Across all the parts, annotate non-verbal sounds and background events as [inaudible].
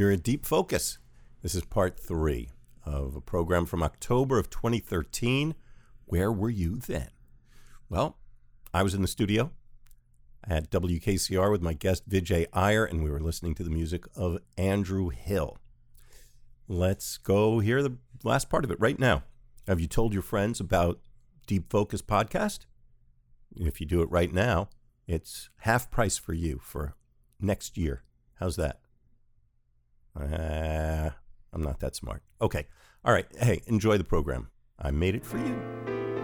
You're at Deep Focus. This is part three of a program from October of 2013. Where were you then? Well, I was in the studio at WKCR with my guest Vijay Iyer, and we were listening to the music of Andrew Hill. Let's go hear the last part of it right now. Have you told your friends about Deep Focus podcast? If you do it right now, it's half price for you for next year. How's that? Uh, I'm not that smart. Okay. All right. Hey, enjoy the program. I made it for you.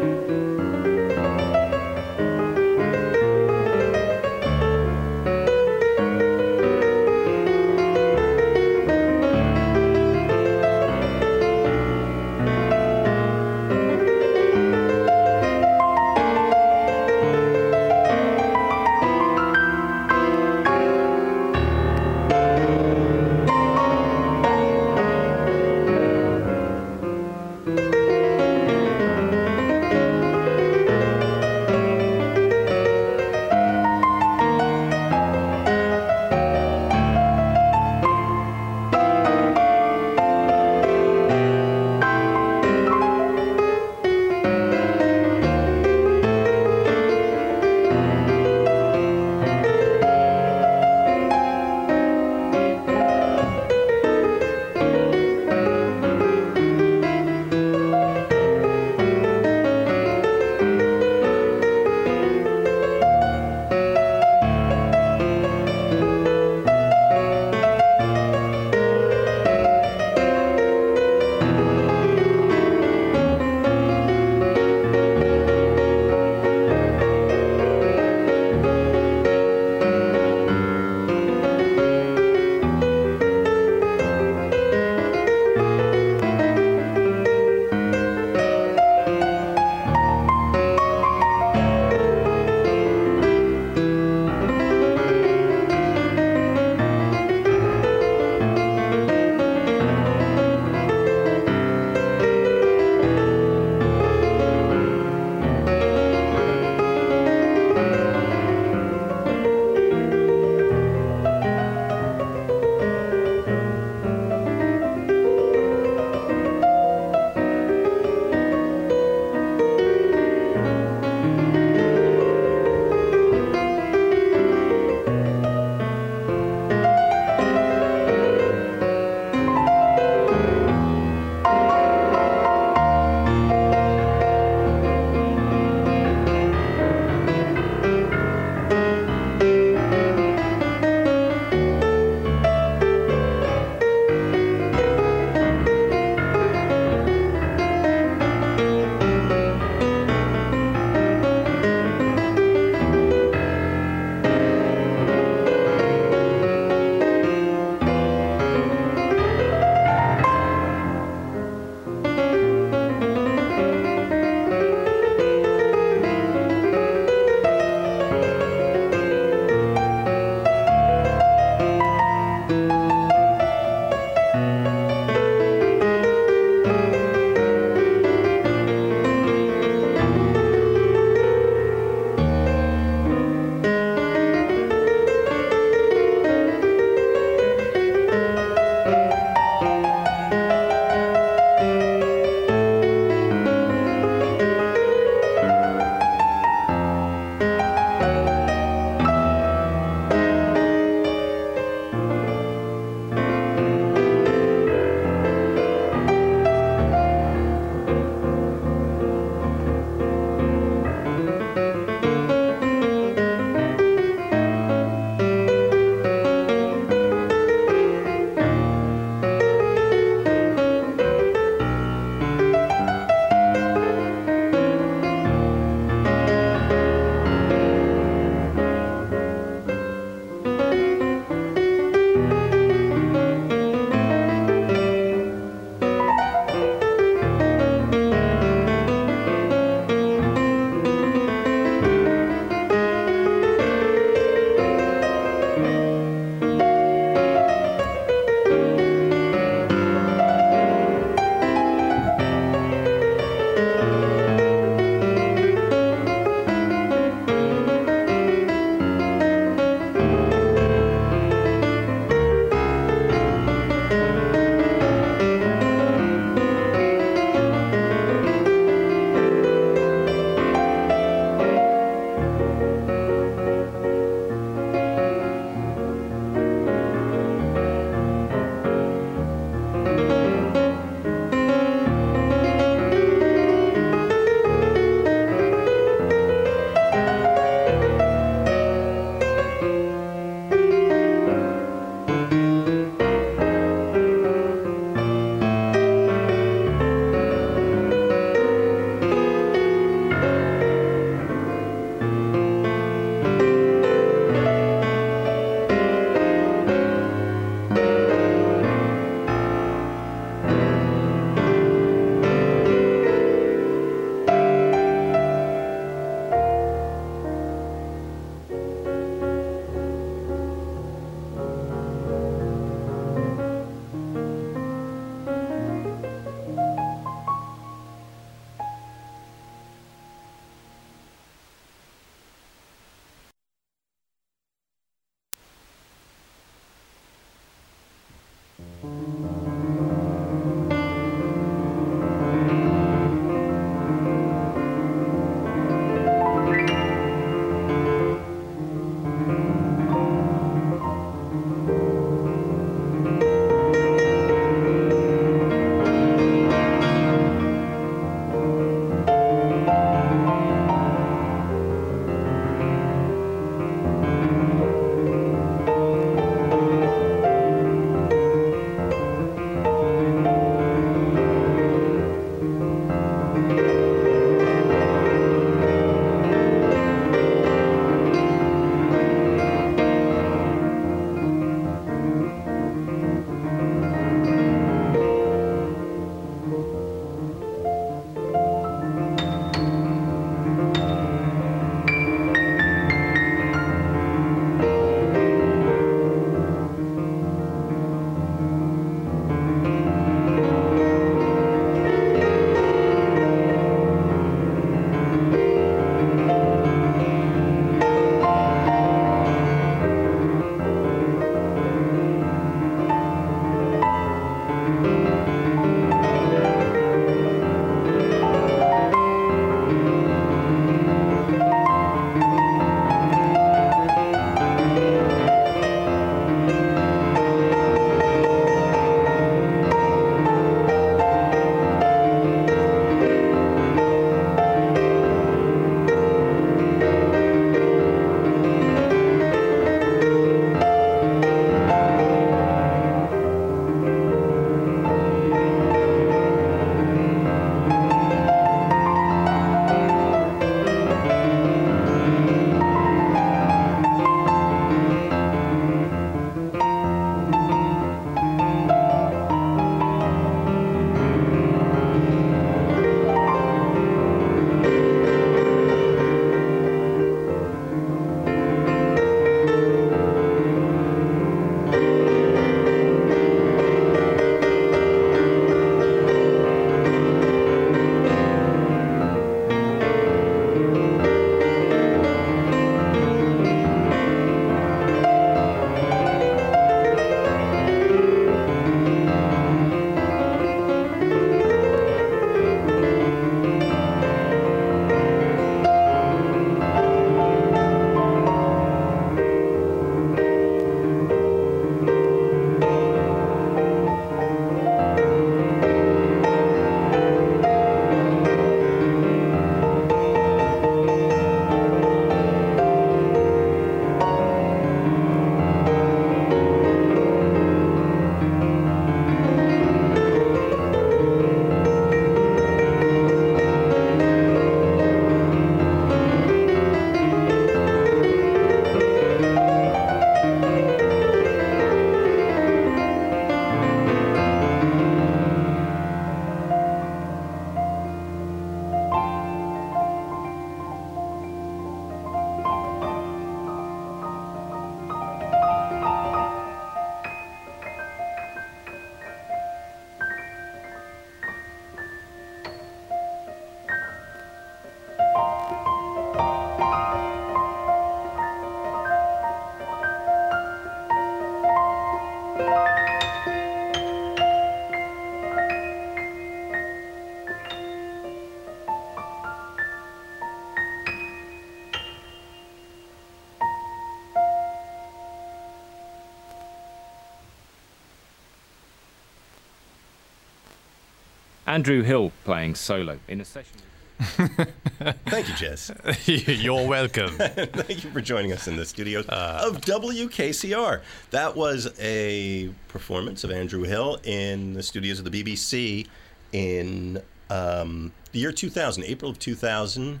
Andrew Hill playing solo in a session. [laughs] Thank you, Jess. [laughs] You're welcome. [laughs] Thank you for joining us in the studios of WKCR. That was a performance of Andrew Hill in the studios of the BBC in um, the year 2000, April of 2000,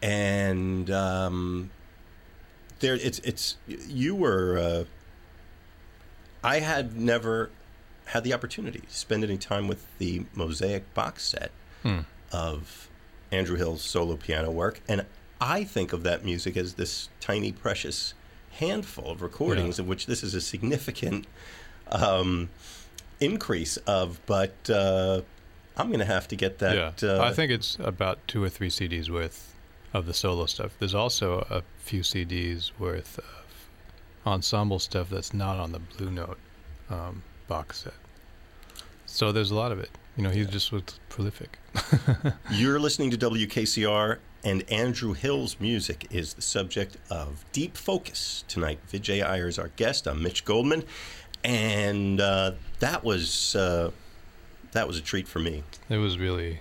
and um, there it's it's you were. Uh, I had never had the opportunity to spend any time with the Mosaic box set of Andrew Hill's solo piano work, and I think of that music as this tiny, precious handful of recordings, Yeah. of which this is a significant um, increase of. But uh, I'm going to have to get that. yeah, uh, I think it's about two or three CDs worth of the solo stuff. There's also a few CDs worth of ensemble stuff that's not on the Blue Note um, box set. So there's a lot of it. You know, he just was prolific. [laughs] You're listening to WKCR, and Andrew Hill's music is the subject of Deep Focus tonight. Vijay Iyer is our guest. I'm Mitch Goldman, and uh, that was uh, that was a treat for me. It was really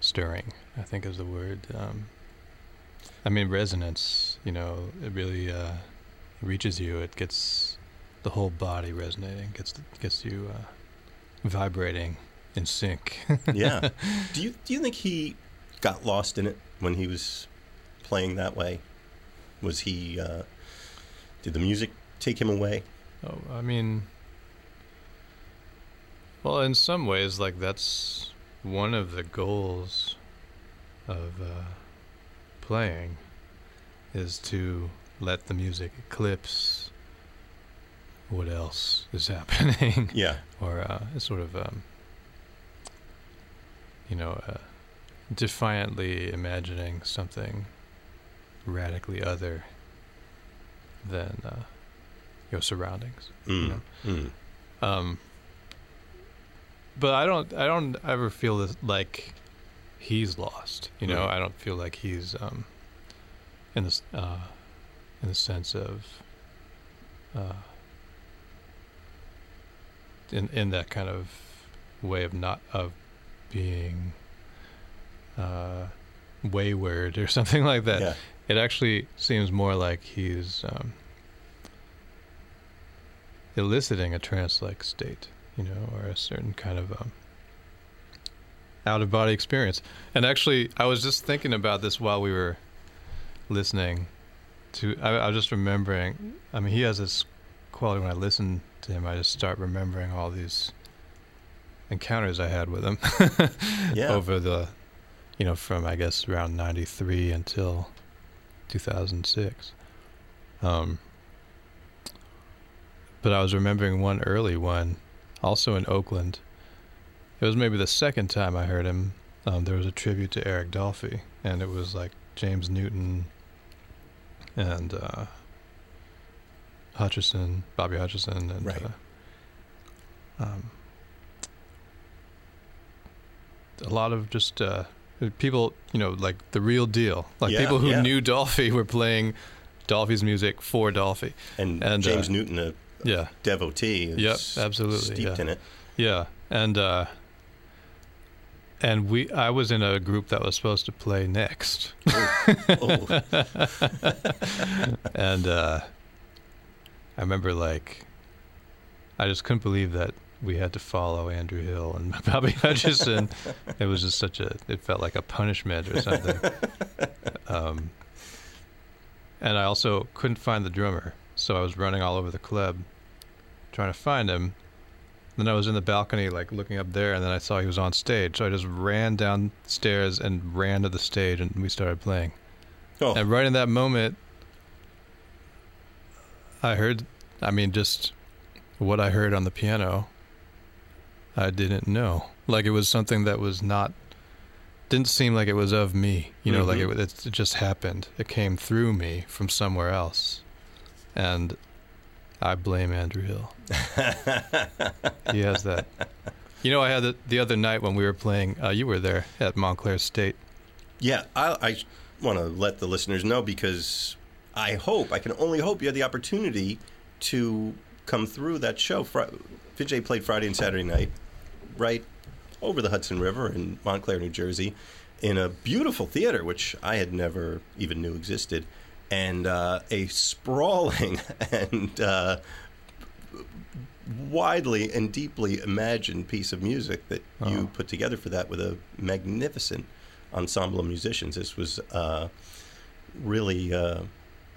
stirring. I think is the word. Um, I mean, resonance. You know, it really uh, reaches you. It gets the whole body resonating. Gets gets you uh, vibrating in sync. [laughs] yeah. Do you do you think he got lost in it when he was playing that way? Was he? Uh, did the music take him away? Oh, I mean, well, in some ways, like that's one of the goals of uh, playing is to let the music eclipse what else is [laughs] happening. Yeah. or uh, sort of, um, you know, uh, defiantly imagining something radically other than uh, your surroundings. Mm. You know? Mm. Um, but I don't, I don't ever feel this, like he's lost. You know, Right. I don't feel like he's um, in this, uh, in the sense of, uh, in in that kind of way of not of being uh, wayward or [laughs] something like that. Yeah. It actually seems more like he's um, eliciting a trance-like state, you know, or a certain kind of um, out-of-body experience. And actually, I was just thinking about this while we were listening to. I, I was just remembering. I mean, he has this quality when I listen to him. I just start remembering all these encounters I had with him [laughs] Yeah. over the, you know, from I guess around '93 until 2006. Um, but I was remembering one early one, also in Oakland. It was maybe the second time I heard him. Um, there was a tribute to Eric Dolphy, and it was like James Newton and uh, Hutcherson, Bobby Hutcherson, and Right. uh, um, a lot of just uh, people, you know, like the real deal. Like Yeah, people who yeah. knew Dolphy were playing Dolphy's music for Dolphy. And, And, James uh, Newton, a Yeah, devotee, Yep, absolutely, steeped yeah. in it. yeah, and uh, and we, I was in a group that was supposed to play next, Oh, [laughs] and uh, I remember like, I just couldn't believe that we had to follow Andrew Hill and [laughs] Bobby Hutcherson. [laughs] it was just such a, it felt like a punishment or something. [laughs] um, and I also couldn't find the drummer, so I was running all over the club trying to find him. Then I was in the balcony, like looking up there, and then I saw he was on stage. So I just ran downstairs and ran to the stage, and we started playing. oh. And right in that moment, I heard, I mean, just what I heard on the piano, I didn't know. Like it was something that was not, didn't seem like it was of me. You know, like it, it, just happened. It came through me from somewhere else. And I blame Andrew Hill. [laughs] he has that. You know, I had it the other night when we were playing, uh, you were there at Montclair State. Yeah, I, I want to let the listeners know because I hope, I can only hope you had the opportunity to come through that show. Fri- Vijay played Friday and Saturday night right over the Hudson River in Montclair, New Jersey, in a beautiful theater, which I had never even knew existed, and uh, a sprawling [laughs] and uh, widely and deeply imagined piece of music that you Oh. put together for that with a magnificent ensemble of musicians. This was uh, really uh,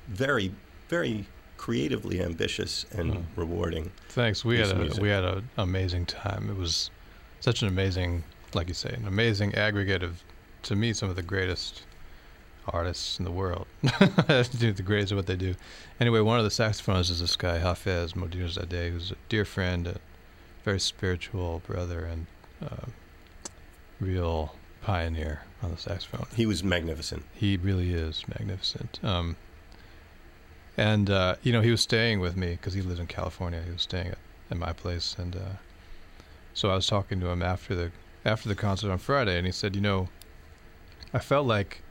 very, very creatively ambitious and Oh. rewarding. Thanks. We had a music. we had an amazing time. It was such an amazing, like you say, an amazing aggregate of, to me, some of the greatest artists in the world. [laughs] do the greatest at what they do. Anyway, one of the saxophonists is this guy Hafez Modirzadeh, who's a dear friend, a very spiritual brother, and uh, real pioneer on the saxophone. He was magnificent. He really is magnificent. Um, and uh, you know, he was staying with me because he lives in California. He was staying at, at my place, and uh, So I was talking to him after the after the concert on Friday, and he said, you know, I felt like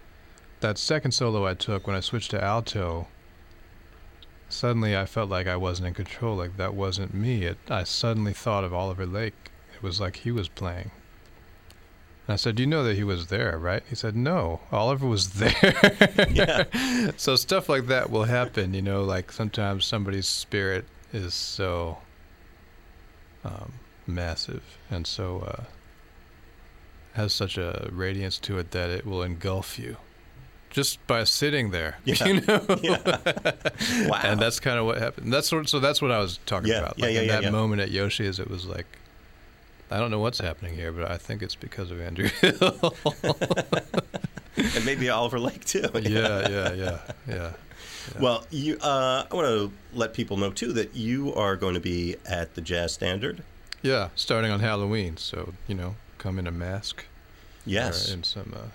that second solo I took when I switched to alto. Suddenly, I felt like I wasn't in control. Like that wasn't me. It, I suddenly thought of Oliver Lake. It was like he was playing. And I said, "Do you know that he was there, right?" He said, "No, Oliver was [laughs] there." Yeah. [laughs] so stuff like that will happen, you know. Like sometimes somebody's spirit is so um, massive and so uh, has such a radiance to it that it will engulf you just by sitting there. [laughs] Yeah. You know. Yeah. Wow. And that's kind of what happened. That's what, so that's what I was talking Yeah, about. yeah, Like yeah, in yeah, that yeah. moment at Yoshi's, it was like, I don't know what's happening here, but I think it's because of Andrew [laughs] Hill. and maybe Oliver Lake too. [laughs] yeah, yeah, yeah, yeah. Well, you, uh, I want to let people know too that you are going to be at the Jazz Standard. Yeah, starting on Halloween. So, you know, come in a mask. Yes. Or in some, uh,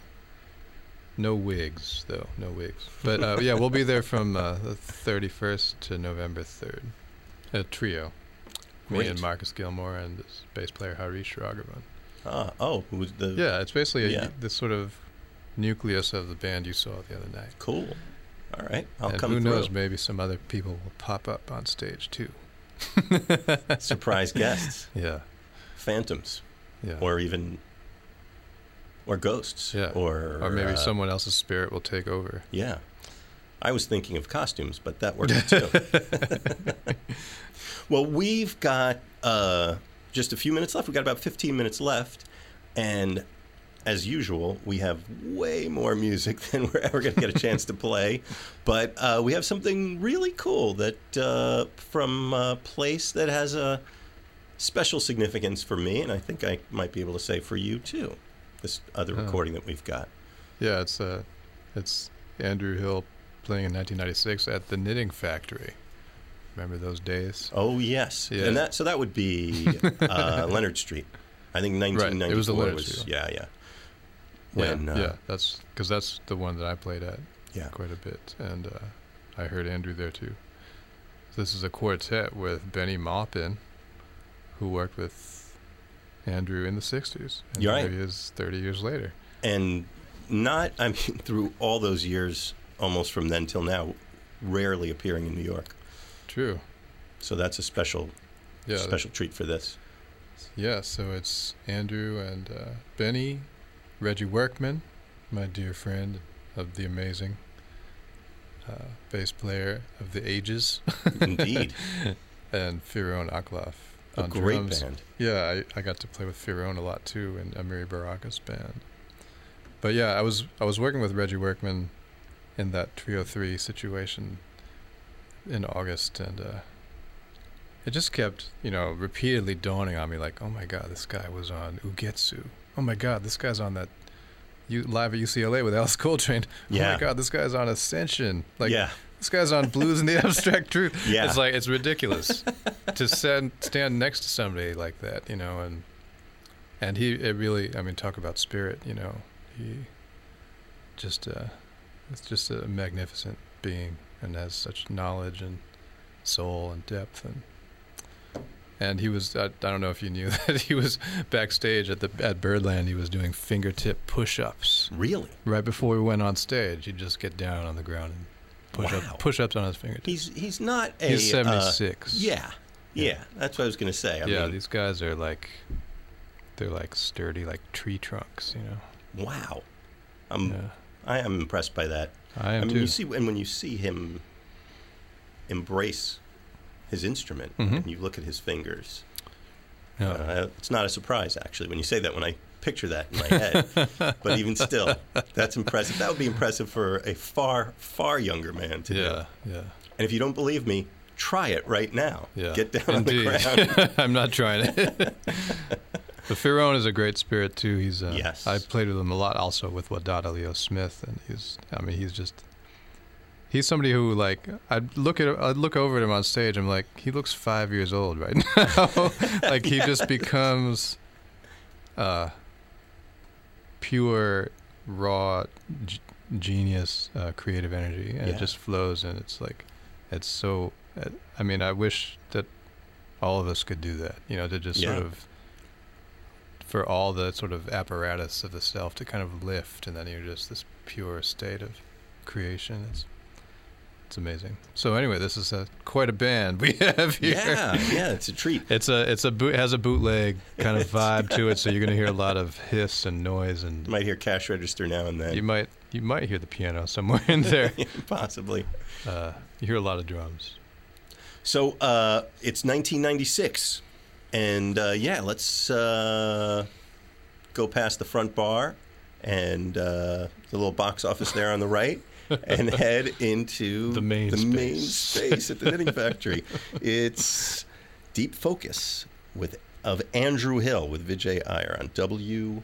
no wigs, though. No wigs. But, uh, yeah, we'll be there from uh, the 31st to November 3rd. A trio. Me Great. and Marcus Gilmore and this bass player Harish Raghavan. Ah, oh, who was the Yeah, it's basically a, Yeah. sort of nucleus of the band you saw the other night. cool. All right, I'll and come who through. knows, maybe some other people will pop up on stage too. [laughs] Surprise guests, Yeah, phantoms, yeah. or even or ghosts, Yeah. or or maybe uh, someone else's spirit will take over. Yeah, I was thinking of costumes, but that worked too. [laughs] well, we've got uh, just a few minutes left. We've got about 15 minutes left. And as usual, we have way more music [laughs] than we're ever going to get a chance to play. But uh, we have something really cool that uh, from a place that has a special significance for me, and I think I might be able to say for you too. This other Oh. recording that we've got. Yeah, it's uh, it's Andrew Hill playing in 1996 at the Knitting Factory. Remember those days? Oh yes, Yeah. and that so that would be uh, [laughs] Leonard Street. I think 1994 Right, it was the Leonard was Street yeah yeah. When yeah, uh, yeah, that's because that's the one that I played at yeah quite a bit, and uh, I heard Andrew there too. This is a quartet with Bennie Maupin, who worked with Andrew in the 60s. And You're right. he is 30 years later. and not I mean [laughs] through all those years, almost from then till now, rarely appearing in New York. True. So that's a special Yeah. special treat for this. Yeah, so it's Andrew and uh, Bennie, Reggie Workman, my dear friend of the amazing uh, bass player of the ages, Indeed, [laughs] and Pheeroan akLaff a great drums. band. Yeah, I, I got to play with Pheeroan a lot too in Amiri Baraka's band. But yeah, I was I was working with Reggie Workman in that Trio Three situation in August, and uh, it just kept you know repeatedly dawning on me like, oh my god, this guy was on Ugetsu. Oh my god, this guy's on that. U- live at UCLA with Alice Coltrane. Oh my God, this guy's on Ascension. Like, yeah, this guy's on Blues and the [laughs] Abstract Truth. Yeah. It's like it's ridiculous [laughs] to stand stand next to somebody like that, you know, and and he it really I mean talk about spirit, you know. He just uh it's just a magnificent being and has such knowledge and soul and depth and and he was I, I don't know if you knew [laughs] that he was backstage at the at Birdland he was doing fingertip push-ups really. right before we went on stage he'd just get down on the ground and push Wow. up push-ups on his fingertips He's he's not a He's uh, 76. yeah, yeah, Yeah. That's what I was going to say. I yeah, mean, these guys are like, they're like sturdy, like tree trunks. You know. wow. I'm yeah, I am impressed by that. I am I mean, too. you see, and when you see him embrace his instrument, Mhm. and you look at his fingers, yeah. uh, it's not a surprise actually when you say that. When I picture that in my head, [laughs] but even still, that's impressive. That would be impressive for a far, far younger man to do. yeah, yeah, And if you don't believe me, try it right now. yeah. Get down Indeed. on the ground. [laughs] I'm not trying it. [laughs] but Pheeroan is a great spirit too. He's uh, Yes. I played with him a lot, also with Wadada Leo Smith, and he's. I mean, he's just. He's somebody who like I'd look at I'd look over at him on stage. I'm like, he looks five years old right [laughs] now. [laughs] like he just becomes, uh, pure, raw, g- genius, uh, creative energy, and Yeah. it just flows. And it's like, it's so. I mean, I wish that all of us could do that. You know, to just Yeah. sort of for all the sort of apparatus of the self to kind of lift, and then you're just this pure state of creation. It's it's amazing. So anyway, this is a quite a band we [laughs] have here. Yeah, yeah, it's a treat. It's a it's a boot has a bootleg kind of [laughs] vibe to it, so you're gonna hear a lot of hiss and noise, and You might hear cash register now and then. you might you might hear the piano somewhere in there. [laughs] Possibly. Uh, you hear a lot of drums. So uh, it's 1996, and uh, yeah, let's uh, go past the front bar and uh, the little box office there on the right, [laughs] and head into The main the main space. space at the Knitting Factory. It's Deep Focus with of Andrew Hill with Vijay Iyer on WKCR.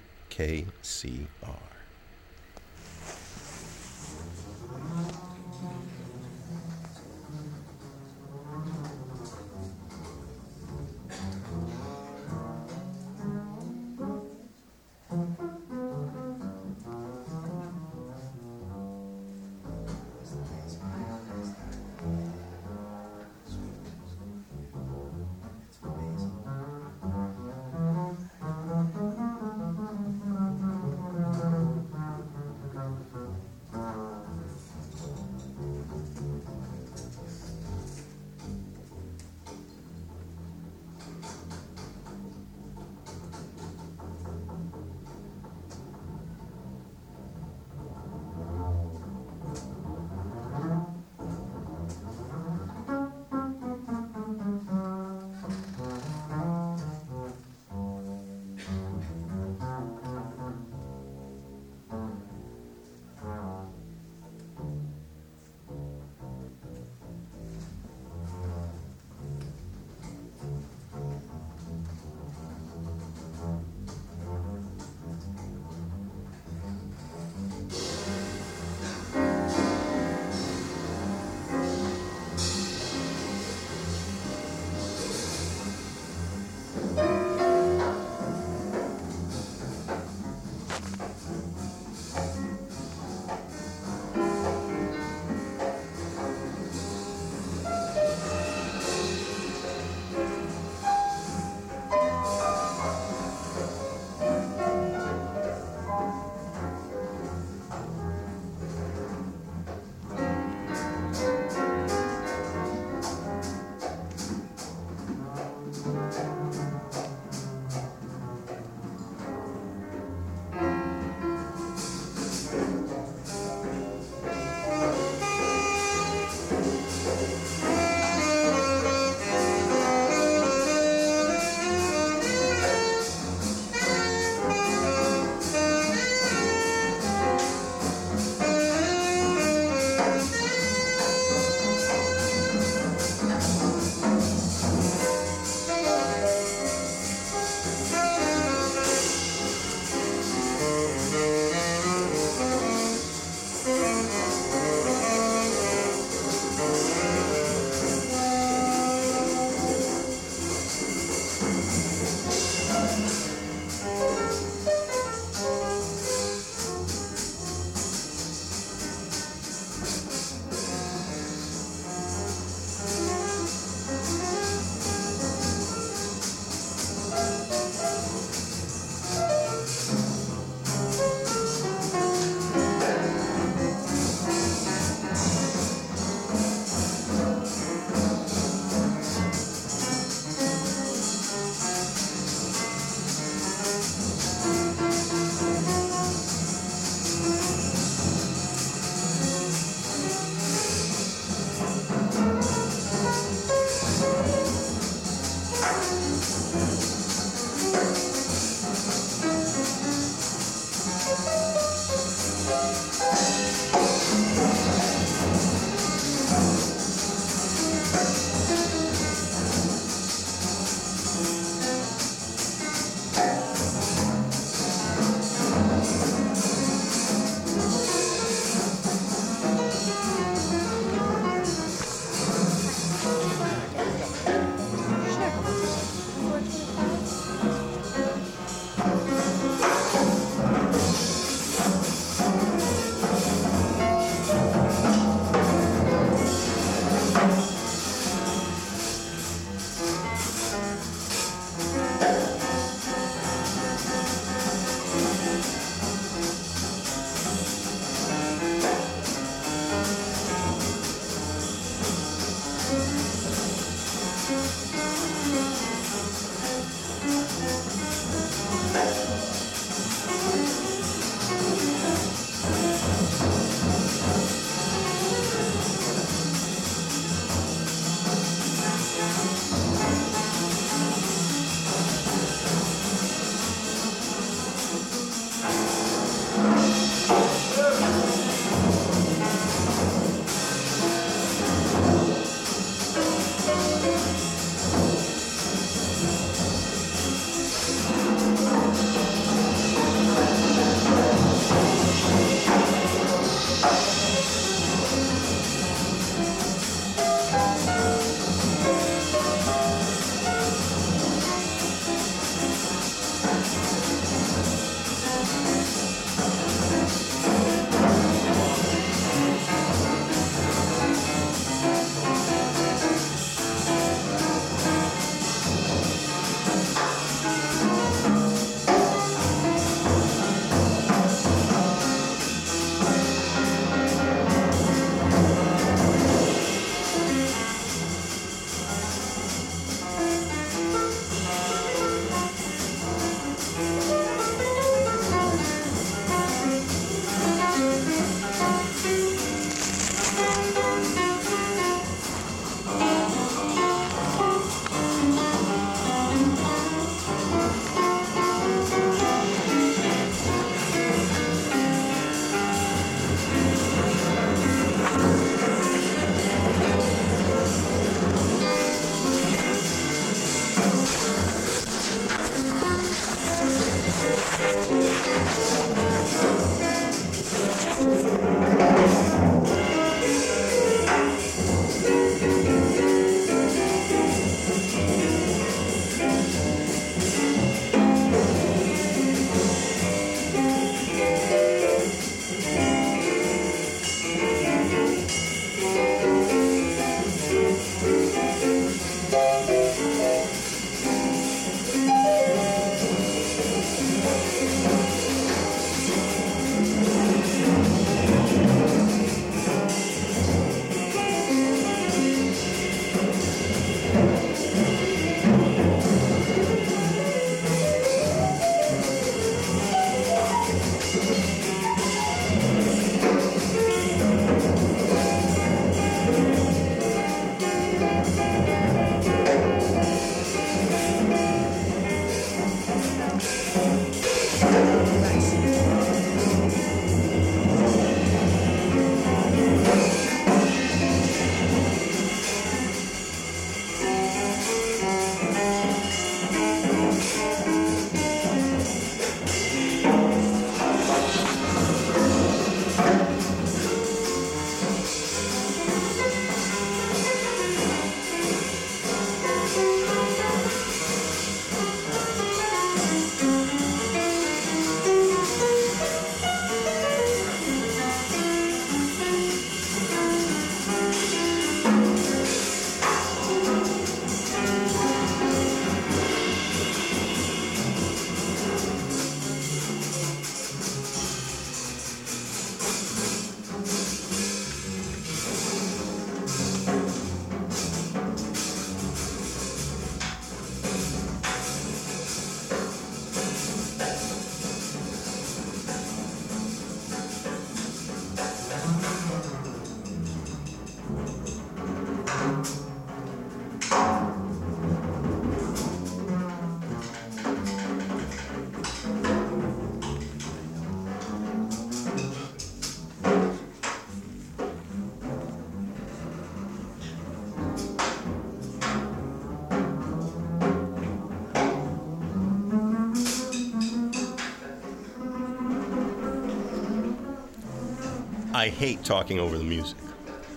I hate talking over the music,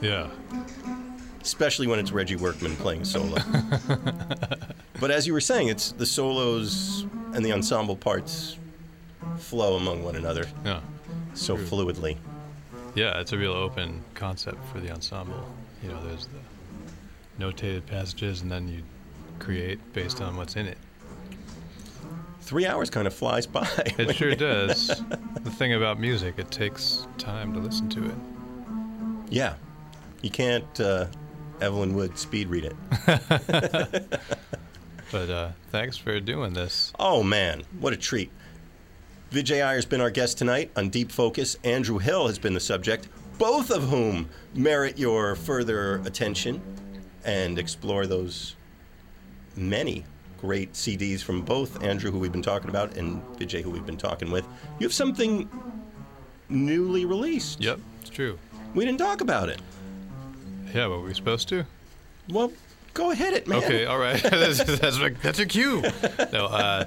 Yeah. especially when it's Reggie Workman playing solo. [laughs] but as you were saying, it's the solos and the ensemble parts flow among one another Yeah. so fluidly. Yeah, it's a real open concept for the ensemble. You know, there's the notated passages, and then you create based on what's in it. Three hours kind of flies by. [laughs] It sure does. the thing about music, it takes time to listen to it. yeah. You can't uh, Evelyn Wood speed read it. [laughs] But uh, thanks for doing this. Oh man, what a treat. Vijay Iyer's been our guest tonight on Deep Focus. Andrew Hill has been the subject, both of whom merit your further attention and explore those many great CDs from both Andrew, who we've been talking about, and Vijay, who we've been talking with. You have something newly released. Yep, it's true. We didn't talk about it. Yeah, were we supposed to? Well, go ahead, it man. Okay, all right. [laughs] that's, that's, a, that's a cue. No, uh,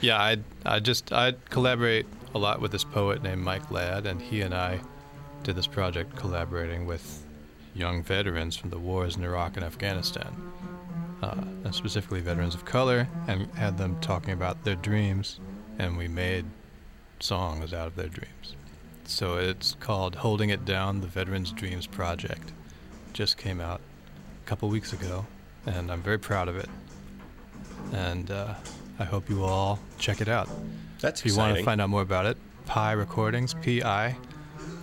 yeah, I I just I collaborate a lot with this poet named Mike Ladd, and he and I did this project collaborating with young veterans from the wars in Iraq and Afghanistan, uh, and specifically veterans of color, and had them talking about their dreams, and we made songs out of their dreams. So it's called "Holding It Down: The Veterans' Dreams Project." Just came out a couple weeks ago, and I'm very proud of it. And uh, I hope you all check it out. That's If you want to find out more about it, Pi Recordings, P-I,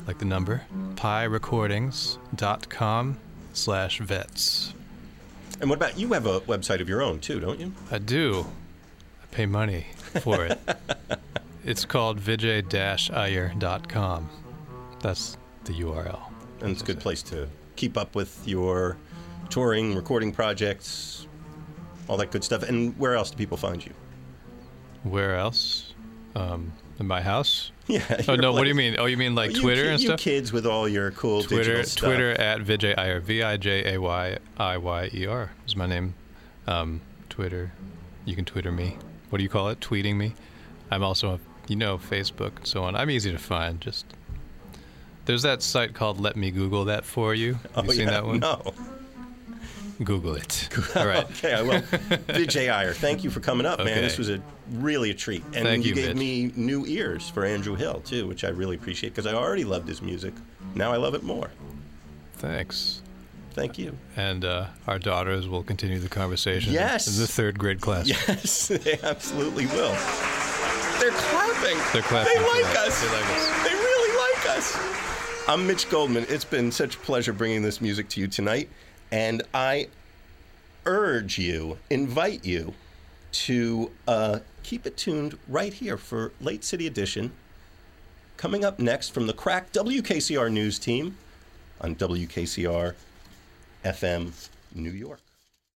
like the number, pi pirecordings.com slash vets. And what about you? Have a website of your own too, don't you? I do. I pay money for it. [laughs] it's called vijay-iyer.com. That's the URL. And it's a good place to keep up with your touring, recording projects, all that good stuff. And where else do people find you? Where else? Um, in my house? [laughs] Yeah. Oh no! What do you mean? Oh, you mean like You Twitter ki- and you stuff? kids with all your cool Twitter, digital stuff. Twitter at Vijay Iyer, V I J A Y I Y E R is my name. Um, Twitter, you can Twitter me. What do you call it? Tweeting me. I'm also, you know, Facebook and so on. I'm easy to find. Just there's that site called Let Me Google That for You. Have you oh, seen yeah. that one? No. Google it. [laughs] All right. Okay, I will. [laughs] Vijay Iyer, thank you for coming up, man. This was a really a treat. And Thank you, gave Mitch. me new ears for Andrew Hill too, which I really appreciate because I already loved his music. Now I love it more. Thanks. Thank you. And uh, our daughters will continue the conversation. Yes. In the third grade class. Yes, [laughs] they absolutely will. They're clapping. They're clapping They like us. us. They like us. They really like us. I'm Mitch Goldman. It's been such a pleasure bringing this music to you tonight, and I urge you, invite you to uh, keep it tuned right here for Late City Edition. Coming up next from the Crack WKCR News Team on WKCR FM New York.